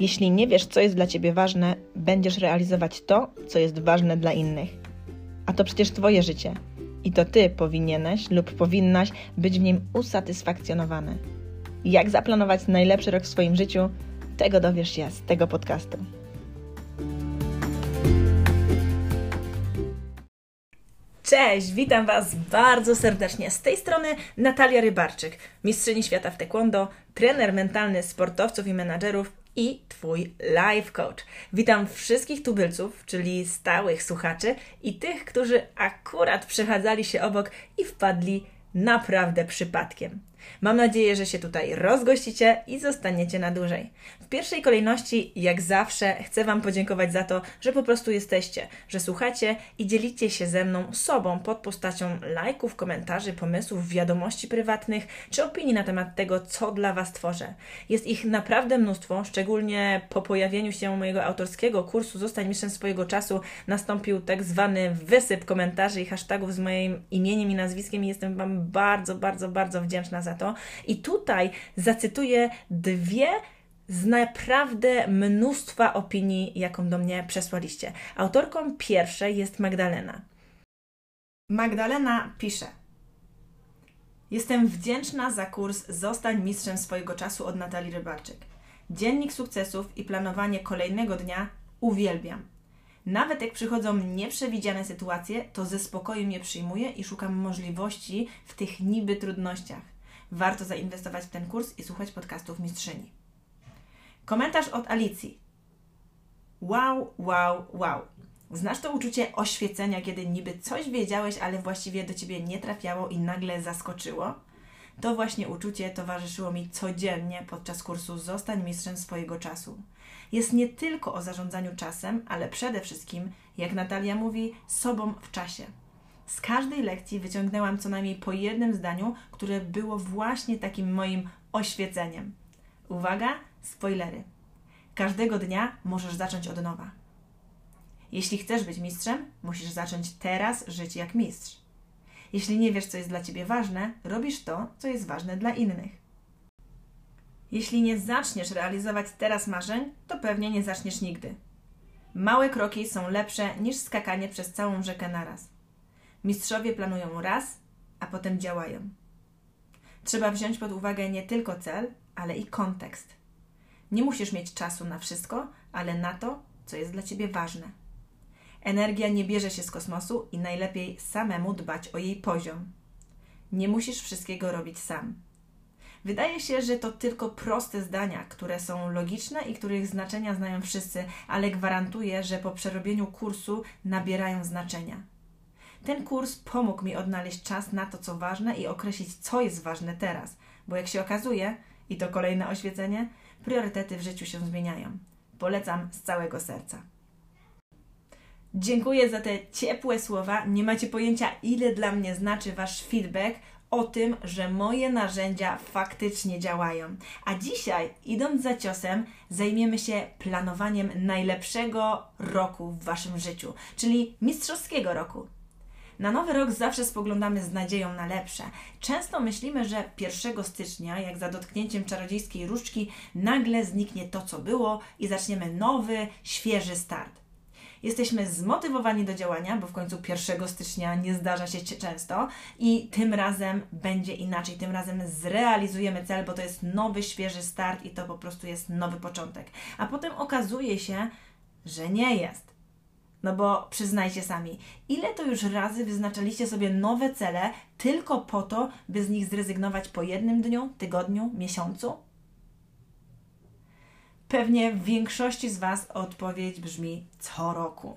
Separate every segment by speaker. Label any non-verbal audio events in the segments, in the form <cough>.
Speaker 1: Jeśli nie wiesz, co jest dla ciebie ważne, będziesz realizować to, co jest ważne dla innych. A to przecież Twoje życie. I to Ty powinieneś lub powinnaś być w nim usatysfakcjonowany. Jak zaplanować najlepszy rok w swoim życiu, tego dowiesz się z tego podcastu. Cześć, witam Was bardzo serdecznie. Z tej strony Natalia Rybarczyk, mistrzyni świata w taekwondo, trener mentalny sportowców i menadżerów i Twój life coach. Witam wszystkich tubylców, czyli stałych słuchaczy i tych, którzy akurat przechadzali się obok i wpadli naprawdę przypadkiem. Mam nadzieję, że się tutaj rozgościcie i zostaniecie na dłużej. W pierwszej kolejności, jak zawsze, chcę Wam podziękować za to, że po prostu jesteście, że słuchacie i dzielicie się ze mną sobą pod postacią lajków, komentarzy, pomysłów, wiadomości prywatnych czy opinii na temat tego, co dla Was tworzę. Jest ich naprawdę mnóstwo, szczególnie po pojawieniu się mojego autorskiego kursu Zostań mistrzem swojego czasu nastąpił tak zwany wysyp komentarzy i hashtagów z moim imieniem i nazwiskiem i jestem Wam bardzo, bardzo, bardzo wdzięczna za to. I tutaj zacytuję dwie z naprawdę mnóstwa opinii, jaką do mnie przesłaliście. Autorką pierwszej jest Magdalena. Magdalena pisze. Jestem wdzięczna za kurs Zostań mistrzem swojego czasu od Natalii Rybarczyk. Dziennik sukcesów i planowanie kolejnego dnia uwielbiam. Nawet jak przychodzą nieprzewidziane sytuacje, to ze spokojem je przyjmuję i szukam możliwości w tych niby trudnościach. Warto zainwestować w ten kurs i słuchać podcastów mistrzyni. Komentarz od Alicji. Wow, wow, wow. Znasz to uczucie oświecenia, kiedy niby coś wiedziałeś, ale właściwie do ciebie nie trafiało i nagle zaskoczyło? To właśnie uczucie towarzyszyło mi codziennie podczas kursu Zostań mistrzem swojego czasu. Jest nie tylko o zarządzaniu czasem, ale przede wszystkim, jak Natalia mówi, sobą w czasie. Z każdej lekcji wyciągnęłam co najmniej po jednym zdaniu, które było właśnie takim moim oświeceniem. Uwaga, spoilery. Każdego dnia możesz zacząć od nowa. Jeśli chcesz być mistrzem, musisz zacząć teraz żyć jak mistrz. Jeśli nie wiesz, co jest dla ciebie ważne, robisz to, co jest ważne dla innych. Jeśli nie zaczniesz realizować teraz marzeń, to pewnie nie zaczniesz nigdy. Małe kroki są lepsze niż skakanie przez całą rzekę naraz. Mistrzowie planują raz, a potem działają. Trzeba wziąć pod uwagę nie tylko cel, ale i kontekst. Nie musisz mieć czasu na wszystko, ale na to, co jest dla ciebie ważne. Energia nie bierze się z kosmosu i najlepiej samemu dbać o jej poziom. Nie musisz wszystkiego robić sam. Wydaje się, że to tylko proste zdania, które są logiczne i których znaczenia znają wszyscy, ale gwarantuję, że po przerobieniu kursu nabierają znaczenia. Ten kurs pomógł mi odnaleźć czas na to, co ważne i określić, co jest ważne teraz, bo jak się okazuje, i to kolejne oświecenie, priorytety w życiu się zmieniają. Polecam z całego serca. Dziękuję za te ciepłe słowa. Nie macie pojęcia, ile dla mnie znaczy Wasz feedback o tym, że moje narzędzia faktycznie działają. A dzisiaj, idąc za ciosem, zajmiemy się planowaniem najlepszego roku w Waszym życiu, czyli mistrzowskiego roku. Na nowy rok zawsze spoglądamy z nadzieją na lepsze. Często myślimy, że 1 stycznia, jak za dotknięciem czarodziejskiej różdżki, nagle zniknie to, co było i zaczniemy nowy, świeży start. Jesteśmy zmotywowani do działania, bo w końcu 1 stycznia nie zdarza się często i tym razem będzie inaczej. Tym razem zrealizujemy cel, bo to jest nowy, świeży start i to po prostu jest nowy początek. A potem okazuje się, że nie jest. No bo przyznajcie sami, ile to już razy wyznaczaliście sobie nowe cele tylko po to, by z nich zrezygnować po jednym dniu, tygodniu, miesiącu? Pewnie w większości z Was odpowiedź brzmi co roku.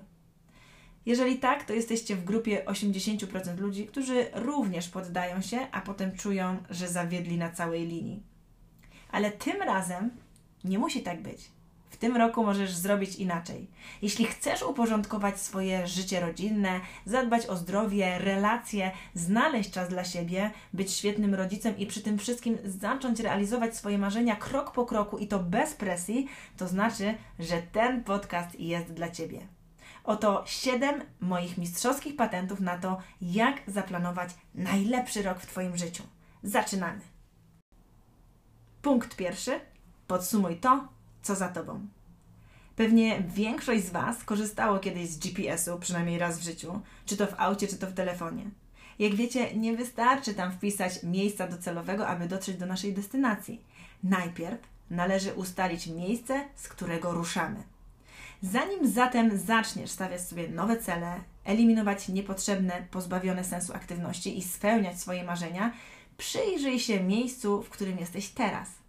Speaker 1: Jeżeli tak, to jesteście w grupie 80% ludzi, którzy również poddają się, a potem czują, że zawiedli na całej linii. Ale tym razem nie musi tak być. W tym roku możesz zrobić inaczej. Jeśli chcesz uporządkować swoje życie rodzinne, zadbać o zdrowie, relacje, znaleźć czas dla siebie, być świetnym rodzicem i przy tym wszystkim zacząć realizować swoje marzenia krok po kroku i to bez presji, to znaczy, że ten podcast jest dla Ciebie. Oto 7 moich mistrzowskich patentów na to, jak zaplanować najlepszy rok w Twoim życiu. Zaczynamy. Punkt pierwszy. Podsumuj to, co za tobą. Pewnie większość z Was korzystało kiedyś z GPS-u, przynajmniej raz w życiu, czy to w aucie, czy to w telefonie. Jak wiecie, nie wystarczy tam wpisać miejsca docelowego, aby dotrzeć do naszej destynacji. Najpierw należy ustalić miejsce, z którego ruszamy. Zanim zatem zaczniesz stawiać sobie nowe cele, eliminować niepotrzebne, pozbawione sensu aktywności i spełniać swoje marzenia, przyjrzyj się miejscu, w którym jesteś teraz.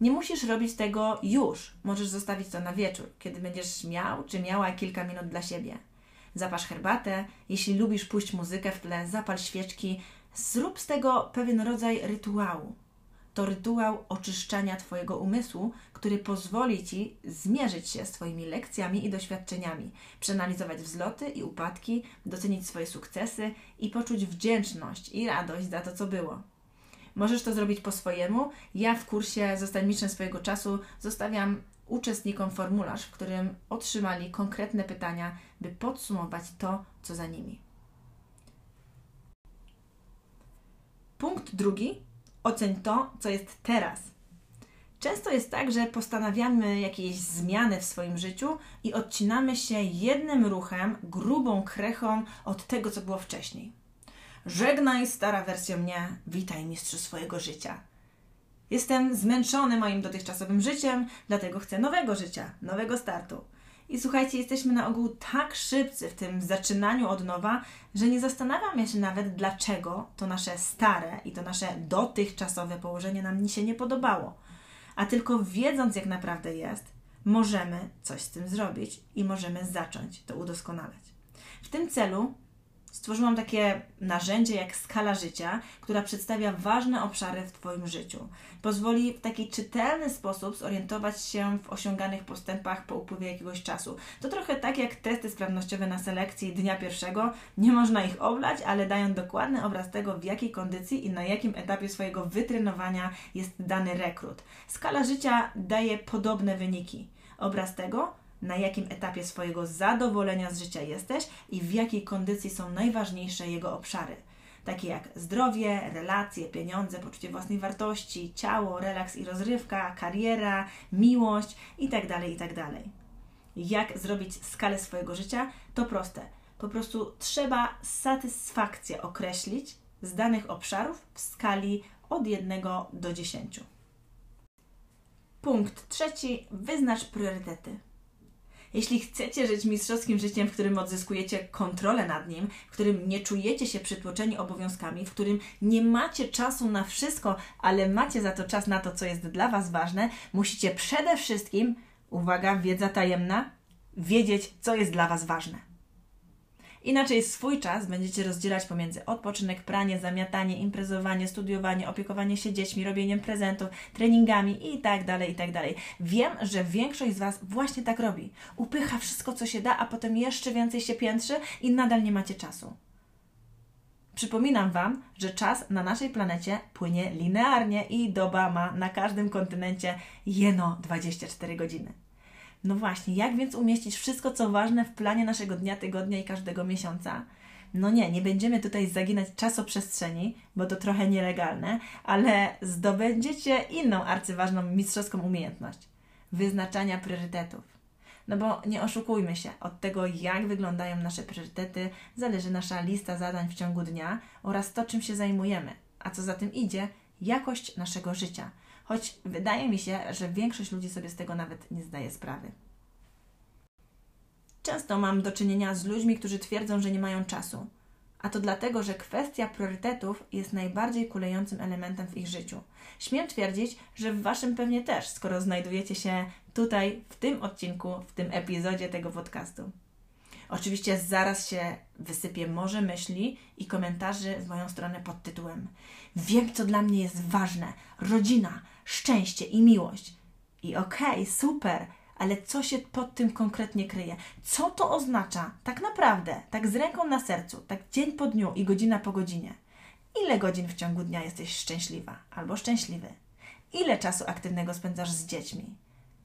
Speaker 1: Nie musisz robić tego już. Możesz zostawić to na wieczór, kiedy będziesz miał czy miała kilka minut dla siebie. Zapasz herbatę, jeśli lubisz puść muzykę w tle, zapal świeczki, zrób z tego pewien rodzaj rytuału. To rytuał oczyszczania Twojego umysłu, który pozwoli Ci zmierzyć się z Twoimi lekcjami i doświadczeniami, przeanalizować wzloty i upadki, docenić swoje sukcesy i poczuć wdzięczność i radość za to, co było. Możesz to zrobić po swojemu. Ja w kursie Zostań swojego czasu zostawiam uczestnikom formularz, w którym otrzymali konkretne pytania, by podsumować to, co za nimi. Punkt drugi. Oceń to, co jest teraz. Często jest tak, że postanawiamy jakieś zmiany w swoim życiu i odcinamy się jednym ruchem, grubą krechą od tego, co było wcześniej. Żegnaj, stara wersja mnie, witaj, mistrzu swojego życia. Jestem zmęczony moim dotychczasowym życiem, dlatego chcę nowego życia, nowego startu. I słuchajcie, jesteśmy na ogół tak szybcy w tym zaczynaniu od nowa, że nie zastanawiamy się nawet, dlaczego to nasze stare i to nasze dotychczasowe położenie nam się nie podobało. A tylko wiedząc, jak naprawdę jest, możemy coś z tym zrobić i możemy zacząć to udoskonalać. W tym celu Stworzyłam takie narzędzie jak skala życia, która przedstawia ważne obszary w Twoim życiu. Pozwoli w taki czytelny sposób zorientować się w osiąganych postępach po upływie jakiegoś czasu. To trochę tak jak testy sprawnościowe na selekcji dnia pierwszego. Nie można ich oblać, ale dają dokładny obraz tego, w jakiej kondycji i na jakim etapie swojego wytrenowania jest dany rekrut. Skala życia daje podobne wyniki. Obraz tego, na jakim etapie swojego zadowolenia z życia jesteś i w jakiej kondycji są najważniejsze jego obszary. Takie jak zdrowie, relacje, pieniądze, poczucie własnej wartości, ciało, relaks i rozrywka, kariera, miłość itd. Tak itd. Tak jak zrobić skalę swojego życia? To proste. Po prostu trzeba satysfakcję określić z danych obszarów w skali od 1 do 10. Punkt trzeci. Wyznacz priorytety. Jeśli chcecie żyć mistrzowskim życiem, w którym odzyskujecie kontrolę nad nim, w którym nie czujecie się przytłoczeni obowiązkami, w którym nie macie czasu na wszystko, ale macie za to czas na to, co jest dla Was ważne, musicie przede wszystkim, uwaga, wiedza tajemna, wiedzieć, co jest dla Was ważne. Inaczej swój czas będziecie rozdzielać pomiędzy odpoczynek, pranie, zamiatanie, imprezowanie, studiowanie, opiekowanie się dziećmi, robieniem prezentów, treningami i tak dalej, i tak dalej. Wiem, że większość z Was właśnie tak robi. Upycha wszystko, co się da, a potem jeszcze więcej się piętrzy i nadal nie macie czasu. Przypominam Wam, że czas na naszej planecie płynie linearnie i doba ma na każdym kontynencie jeno 24 godziny. No właśnie, jak więc umieścić wszystko, co ważne w planie naszego dnia, tygodnia i każdego miesiąca? No nie, nie będziemy tutaj zaginać czasoprzestrzeni, bo to trochę nielegalne, ale zdobędziecie inną arcyważną mistrzowską umiejętność wyznaczania priorytetów. No bo nie oszukujmy się, od tego jak wyglądają nasze priorytety zależy nasza lista zadań w ciągu dnia oraz to, czym się zajmujemy, a co za tym idzie, jakość naszego życia choć wydaje mi się, że większość ludzi sobie z tego nawet nie zdaje sprawy. Często mam do czynienia z ludźmi, którzy twierdzą, że nie mają czasu. A to dlatego, że kwestia priorytetów jest najbardziej kulejącym elementem w ich życiu. Śmiem twierdzić, że w Waszym pewnie też, skoro znajdujecie się tutaj, w tym odcinku, w tym epizodzie tego podcastu. Oczywiście zaraz się wysypie morze myśli i komentarzy w moją stronę pod tytułem Wiem, co dla mnie jest ważne. Rodzina, szczęście i miłość. I okej, okay, super, ale co się pod tym konkretnie kryje? Co to oznacza tak naprawdę, tak z ręką na sercu, tak dzień po dniu i godzina po godzinie? Ile godzin w ciągu dnia jesteś szczęśliwa albo szczęśliwy? Ile czasu aktywnego spędzasz z dziećmi?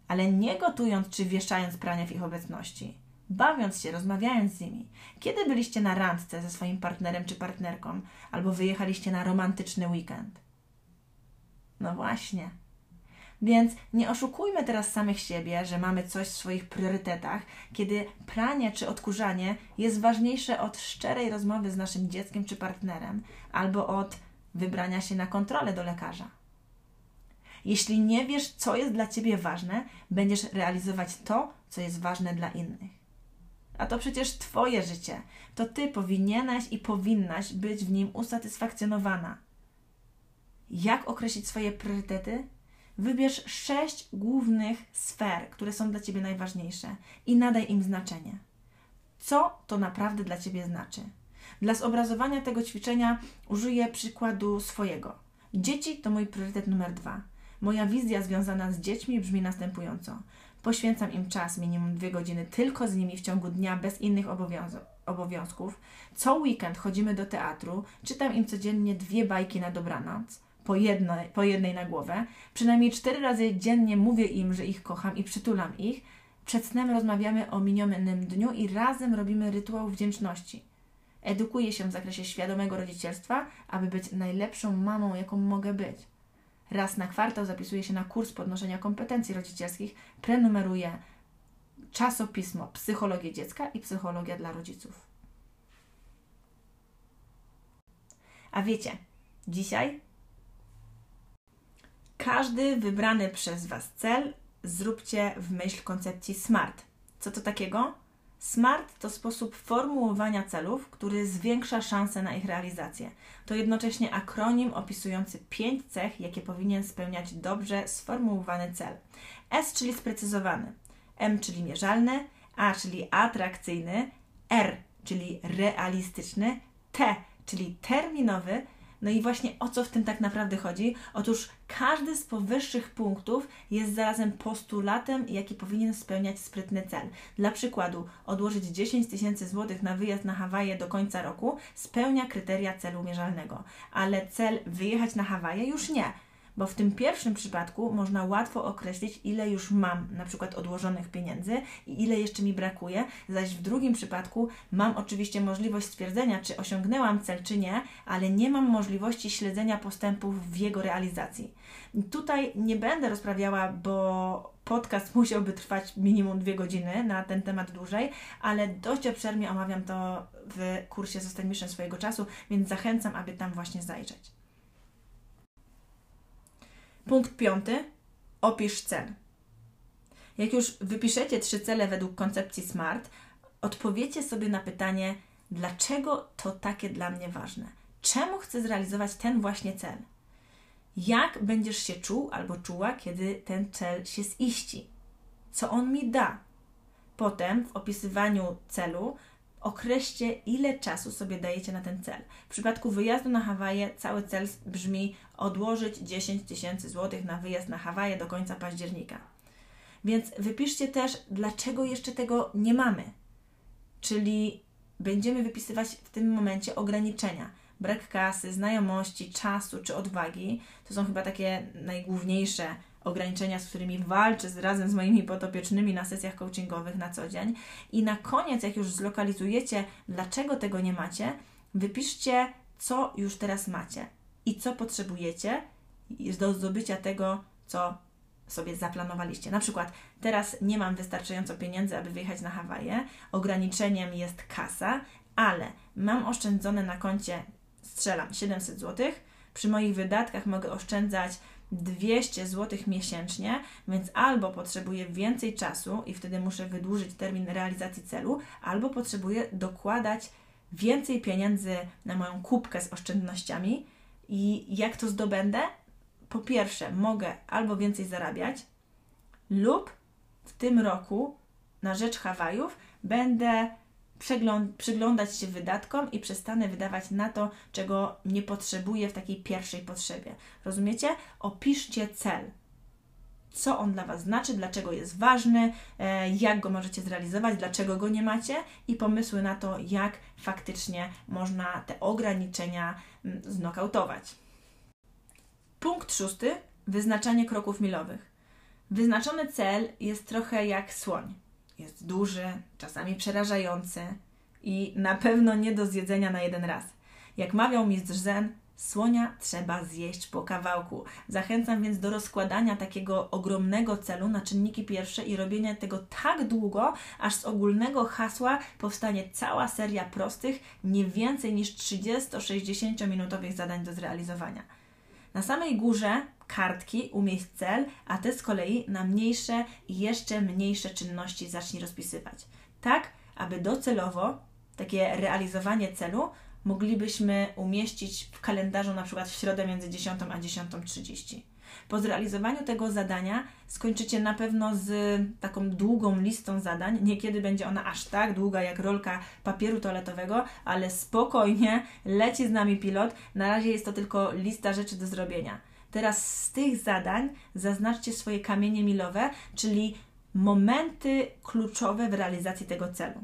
Speaker 1: Ale nie gotując czy wieszając prania w ich obecności bawiąc się, rozmawiając z nimi. Kiedy byliście na randce ze swoim partnerem czy partnerką, albo wyjechaliście na romantyczny weekend? No właśnie. Więc nie oszukujmy teraz samych siebie, że mamy coś w swoich priorytetach, kiedy pranie czy odkurzanie jest ważniejsze od szczerej rozmowy z naszym dzieckiem czy partnerem, albo od wybrania się na kontrolę do lekarza. Jeśli nie wiesz, co jest dla ciebie ważne, będziesz realizować to, co jest ważne dla innych. A to przecież Twoje życie. To Ty powinieneś i powinnaś być w nim usatysfakcjonowana. Jak określić swoje priorytety? Wybierz sześć głównych sfer, które są dla Ciebie najważniejsze i nadaj im znaczenie. Co to naprawdę dla Ciebie znaczy? Dla zobrazowania tego ćwiczenia użyję przykładu swojego. Dzieci to mój priorytet numer dwa. Moja wizja związana z dziećmi brzmi następująco. Poświęcam im czas, minimum dwie godziny, tylko z nimi w ciągu dnia, bez innych obowiązków. Co weekend chodzimy do teatru, czytam im codziennie dwie bajki na dobranoc, po, jedno, po jednej na głowę. Przynajmniej cztery razy dziennie mówię im, że ich kocham i przytulam ich. Przed snem rozmawiamy o minionym dniu i razem robimy rytuał wdzięczności. Edukuję się w zakresie świadomego rodzicielstwa, aby być najlepszą mamą, jaką mogę być. Raz na kwartał zapisuję się na kurs podnoszenia kompetencji rodzicielskich, prenumeruję czasopismo Psychologia Dziecka i Psychologia dla Rodziców. A wiecie, dzisiaj każdy wybrany przez Was cel zróbcie w myśl koncepcji SMART. Co to takiego? SMART to sposób formułowania celów, który zwiększa szanse na ich realizację. To jednocześnie akronim opisujący pięć cech, jakie powinien spełniać dobrze sformułowany cel. S, czyli sprecyzowany, M, czyli mierzalny, A, czyli atrakcyjny, R, czyli realistyczny, T, czyli terminowy, no i właśnie o co w tym tak naprawdę chodzi? Otóż każdy z powyższych punktów jest zarazem postulatem, jaki powinien spełniać sprytny cel. Dla przykładu, odłożyć 10 tysięcy złotych na wyjazd na Hawaje do końca roku spełnia kryteria celu mierzalnego, ale cel wyjechać na Hawaje już nie bo w tym pierwszym przypadku można łatwo określić, ile już mam na przykład odłożonych pieniędzy i ile jeszcze mi brakuje, zaś w drugim przypadku mam oczywiście możliwość stwierdzenia, czy osiągnęłam cel, czy nie, ale nie mam możliwości śledzenia postępów w jego realizacji. Tutaj nie będę rozprawiała, bo podcast <laughs> musiałby trwać minimum dwie godziny na ten temat dłużej, ale dość obszernie omawiam to w kursie Zostań mistrzem swojego czasu, więc zachęcam, aby tam właśnie zajrzeć. Punkt piąty. Opisz cel. Jak już wypiszecie trzy cele według koncepcji SMART, odpowiecie sobie na pytanie, dlaczego to takie dla mnie ważne? Czemu chcę zrealizować ten właśnie cel? Jak będziesz się czuł albo czuła, kiedy ten cel się ziści? Co on mi da? Potem w opisywaniu celu określcie, ile czasu sobie dajecie na ten cel. W przypadku wyjazdu na Hawaje cały cel brzmi odłożyć 10 tysięcy złotych na wyjazd na Hawaje do końca października. Więc wypiszcie też, dlaczego jeszcze tego nie mamy. Czyli będziemy wypisywać w tym momencie ograniczenia. Brak kasy, znajomości, czasu czy odwagi to są chyba takie najgłówniejsze ograniczenia, z którymi walczę razem z moimi potopiecznymi na sesjach coachingowych na co dzień. I na koniec, jak już zlokalizujecie, dlaczego tego nie macie, wypiszcie, co już teraz macie i co potrzebujecie do zdobycia tego, co sobie zaplanowaliście. Na przykład teraz nie mam wystarczająco pieniędzy, aby wyjechać na Hawaje, ograniczeniem jest kasa, ale mam oszczędzone na koncie, strzelam, 700 zł. Przy moich wydatkach mogę oszczędzać 200 zł miesięcznie, więc albo potrzebuję więcej czasu i wtedy muszę wydłużyć termin realizacji celu, albo potrzebuję dokładać więcej pieniędzy na moją kubkę z oszczędnościami. I jak to zdobędę? Po pierwsze, mogę albo więcej zarabiać, lub w tym roku na rzecz Hawajów będę przyglądać się wydatkom i przestanę wydawać na to, czego nie potrzebuję w takiej pierwszej potrzebie. Rozumiecie? Opiszcie cel. Co on dla Was znaczy, dlaczego jest ważny, e, jak go możecie zrealizować, dlaczego go nie macie i pomysły na to, jak faktycznie można te ograniczenia mm, znokautować. Punkt szósty. Wyznaczanie kroków milowych. Wyznaczony cel jest trochę jak słoń jest duży, czasami przerażający i na pewno nie do zjedzenia na jeden raz. Jak mawiał mistrz Zen, Słonia trzeba zjeść po kawałku. Zachęcam więc do rozkładania takiego ogromnego celu na czynniki pierwsze i robienia tego tak długo, aż z ogólnego hasła powstanie cała seria prostych, nie więcej niż 30-60 minutowych zadań do zrealizowania. Na samej górze kartki umieść cel, a te z kolei na mniejsze i jeszcze mniejsze czynności zacznij rozpisywać. Tak, aby docelowo takie realizowanie celu moglibyśmy umieścić w kalendarzu na przykład w środę między 10 a 10.30. Po zrealizowaniu tego zadania skończycie na pewno z taką długą listą zadań. Niekiedy będzie ona aż tak długa jak rolka papieru toaletowego, ale spokojnie, leci z nami pilot. Na razie jest to tylko lista rzeczy do zrobienia. Teraz z tych zadań zaznaczcie swoje kamienie milowe, czyli momenty kluczowe w realizacji tego celu.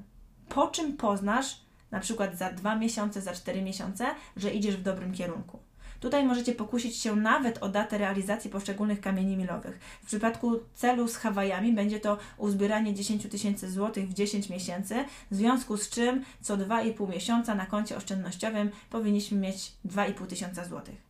Speaker 1: Po czym poznasz, na przykład za dwa miesiące, za cztery miesiące, że idziesz w dobrym kierunku. Tutaj możecie pokusić się nawet o datę realizacji poszczególnych kamieni milowych. W przypadku celu z Hawajami będzie to uzbieranie 10 tysięcy złotych w 10 miesięcy, w związku z czym co 2,5 miesiąca na koncie oszczędnościowym powinniśmy mieć 2,5 tysiąca złotych.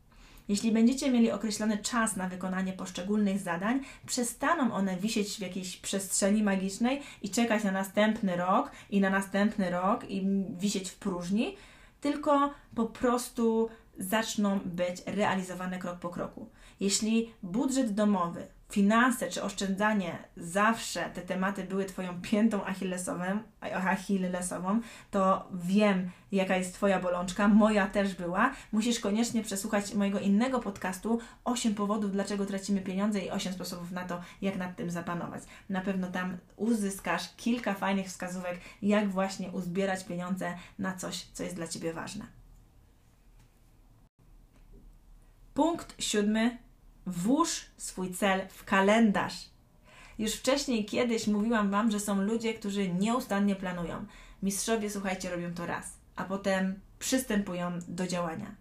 Speaker 1: Jeśli będziecie mieli określony czas na wykonanie poszczególnych zadań, przestaną one wisieć w jakiejś przestrzeni magicznej i czekać na następny rok i na następny rok i wisieć w próżni, tylko po prostu zaczną być realizowane krok po kroku. Jeśli budżet domowy finanse czy oszczędzanie zawsze te tematy były Twoją piętą achillesową, to wiem, jaka jest Twoja bolączka, moja też była. Musisz koniecznie przesłuchać mojego innego podcastu 8 powodów, dlaczego tracimy pieniądze i 8 sposobów na to, jak nad tym zapanować. Na pewno tam uzyskasz kilka fajnych wskazówek, jak właśnie uzbierać pieniądze na coś, co jest dla Ciebie ważne. Punkt siódmy Włóż swój cel w kalendarz. Już wcześniej kiedyś mówiłam Wam, że są ludzie, którzy nieustannie planują. Mistrzowie, słuchajcie, robią to raz, a potem przystępują do działania.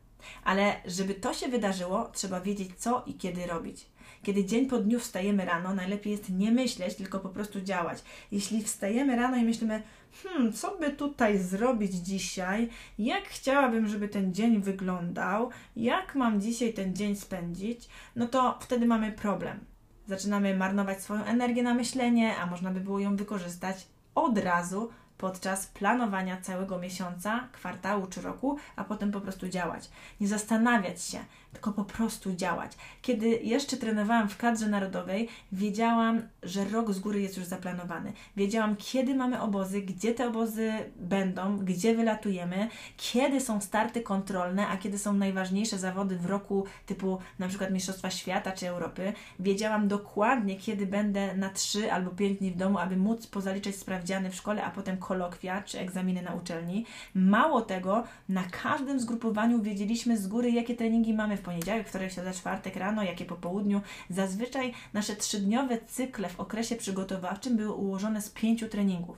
Speaker 1: Ale żeby to się wydarzyło, trzeba wiedzieć, co i kiedy robić. Kiedy dzień po dniu wstajemy rano, najlepiej jest nie myśleć, tylko po prostu działać. Jeśli wstajemy rano i myślimy, hmm, co by tutaj zrobić dzisiaj, jak chciałabym, żeby ten dzień wyglądał, jak mam dzisiaj ten dzień spędzić, no to wtedy mamy problem. Zaczynamy marnować swoją energię na myślenie, a można by było ją wykorzystać od razu podczas planowania całego miesiąca, kwartału czy roku, a potem po prostu działać. Nie zastanawiać się, tylko po prostu działać. Kiedy jeszcze trenowałam w kadrze narodowej, wiedziałam, że rok z góry jest już zaplanowany. Wiedziałam, kiedy mamy obozy, gdzie te obozy będą, gdzie wylatujemy, kiedy są starty kontrolne, a kiedy są najważniejsze zawody w roku, typu na przykład Mistrzostwa Świata czy Europy. Wiedziałam dokładnie, kiedy będę na 3 albo 5 dni w domu, aby móc pozaliczać sprawdziany w szkole, a potem kolokwia czy egzaminy na uczelni. Mało tego, na każdym zgrupowaniu wiedzieliśmy z góry, jakie treningi mamy w poniedziałek, wtorek, środa, czwartek rano, jakie po południu. Zazwyczaj nasze trzydniowe cykle w okresie przygotowawczym były ułożone z pięciu treningów.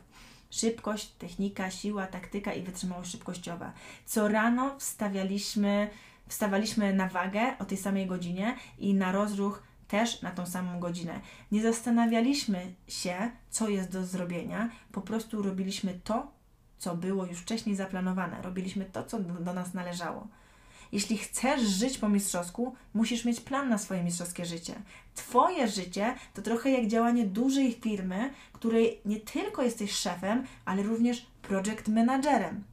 Speaker 1: Szybkość, technika, siła, taktyka i wytrzymałość szybkościowa. Co rano wstawialiśmy, wstawaliśmy na wagę o tej samej godzinie i na rozruch też na tą samą godzinę. Nie zastanawialiśmy się, co jest do zrobienia, po prostu robiliśmy to, co było już wcześniej zaplanowane. Robiliśmy to, co do nas należało. Jeśli chcesz żyć po mistrzowsku, musisz mieć plan na swoje mistrzowskie życie. Twoje życie to trochę jak działanie dużej firmy, której nie tylko jesteś szefem, ale również project managerem.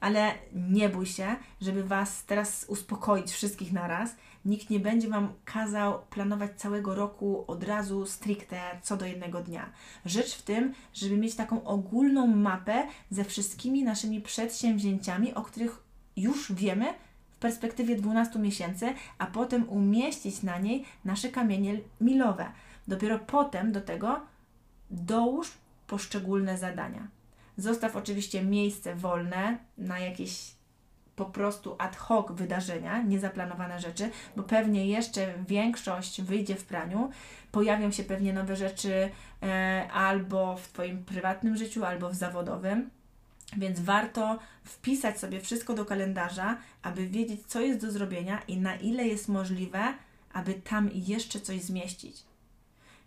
Speaker 1: Ale nie bój się, żeby Was teraz uspokoić wszystkich naraz. Nikt nie będzie Wam kazał planować całego roku od razu stricte co do jednego dnia. Rzecz w tym, żeby mieć taką ogólną mapę ze wszystkimi naszymi przedsięwzięciami, o których już wiemy, perspektywie 12 miesięcy, a potem umieścić na niej nasze kamienie milowe. Dopiero potem do tego dołóż poszczególne zadania. Zostaw oczywiście miejsce wolne na jakieś po prostu ad hoc wydarzenia, niezaplanowane rzeczy, bo pewnie jeszcze większość wyjdzie w praniu, pojawią się pewnie nowe rzeczy e, albo w Twoim prywatnym życiu, albo w zawodowym więc warto wpisać sobie wszystko do kalendarza, aby wiedzieć, co jest do zrobienia i na ile jest możliwe, aby tam jeszcze coś zmieścić.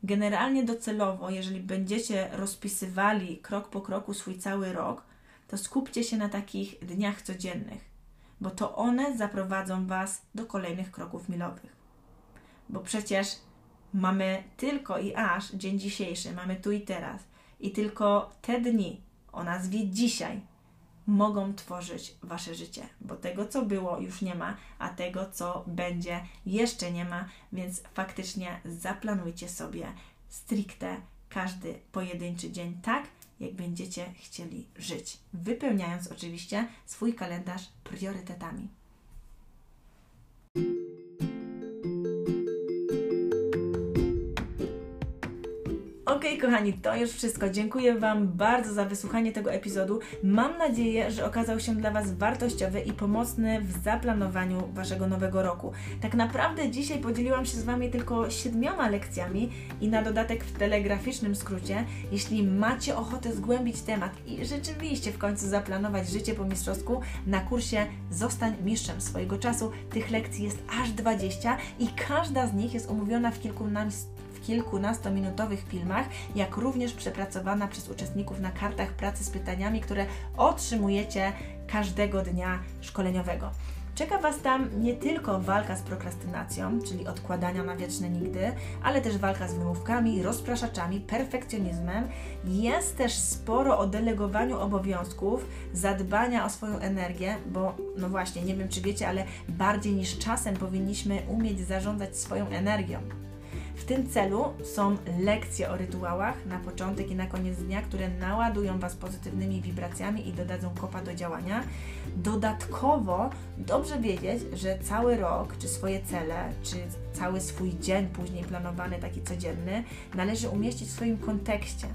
Speaker 1: Generalnie docelowo, jeżeli będziecie rozpisywali krok po kroku swój cały rok, to skupcie się na takich dniach codziennych, bo to one zaprowadzą Was do kolejnych kroków milowych. Bo przecież mamy tylko i aż dzień dzisiejszy, mamy tu i teraz. I tylko te dni o nazwie dzisiaj mogą tworzyć Wasze życie, bo tego, co było, już nie ma, a tego, co będzie, jeszcze nie ma, więc faktycznie zaplanujcie sobie stricte każdy pojedynczy dzień tak, jak będziecie chcieli żyć, wypełniając oczywiście swój kalendarz priorytetami. Ok, kochani, to już wszystko. Dziękuję Wam bardzo za wysłuchanie tego epizodu. Mam nadzieję, że okazał się dla Was wartościowy i pomocny w zaplanowaniu Waszego nowego roku. Tak naprawdę dzisiaj podzieliłam się z Wami tylko siedmioma lekcjami i na dodatek w telegraficznym skrócie. Jeśli macie ochotę zgłębić temat i rzeczywiście w końcu zaplanować życie po mistrzowsku, na kursie Zostań mistrzem swojego czasu tych lekcji jest aż 20 i każda z nich jest omówiona w kilkunastu kilkunastominutowych filmach, jak również przepracowana przez uczestników na kartach pracy z pytaniami, które otrzymujecie każdego dnia szkoleniowego. Czeka Was tam nie tylko walka z prokrastynacją, czyli odkładania na wieczne nigdy, ale też walka z wymówkami, rozpraszaczami, perfekcjonizmem. Jest też sporo o delegowaniu obowiązków, zadbania o swoją energię, bo no właśnie, nie wiem czy wiecie, ale bardziej niż czasem powinniśmy umieć zarządzać swoją energią. W tym celu są lekcje o rytuałach na początek i na koniec dnia, które naładują Was pozytywnymi wibracjami i dodadzą kopa do działania. Dodatkowo dobrze wiedzieć, że cały rok, czy swoje cele, czy cały swój dzień później planowany, taki codzienny, należy umieścić w swoim kontekście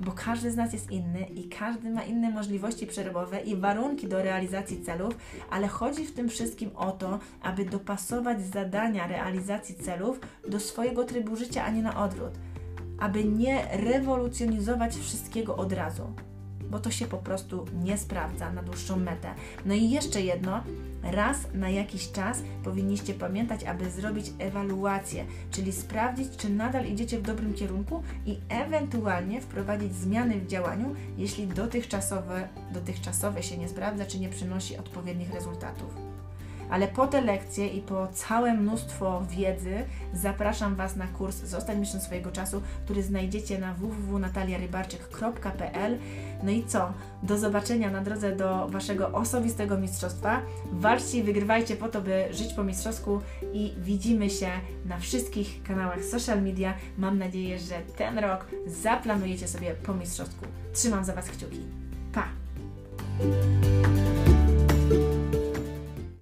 Speaker 1: bo każdy z nas jest inny i każdy ma inne możliwości przerobowe i warunki do realizacji celów, ale chodzi w tym wszystkim o to, aby dopasować zadania realizacji celów do swojego trybu życia, a nie na odwrót. Aby nie rewolucjonizować wszystkiego od razu bo to się po prostu nie sprawdza na dłuższą metę. No i jeszcze jedno, raz na jakiś czas powinniście pamiętać, aby zrobić ewaluację, czyli sprawdzić, czy nadal idziecie w dobrym kierunku i ewentualnie wprowadzić zmiany w działaniu, jeśli dotychczasowe, dotychczasowe się nie sprawdza, czy nie przynosi odpowiednich rezultatów ale po te lekcje i po całe mnóstwo wiedzy zapraszam Was na kurs Zostań mistrzem swojego czasu, który znajdziecie na www.nataliarybarczyk.pl No i co? Do zobaczenia na drodze do Waszego osobistego mistrzostwa. Walczcie i wygrywajcie po to, by żyć po mistrzowsku i widzimy się na wszystkich kanałach social media. Mam nadzieję, że ten rok zaplanujecie sobie po mistrzowsku. Trzymam za Was kciuki. Pa!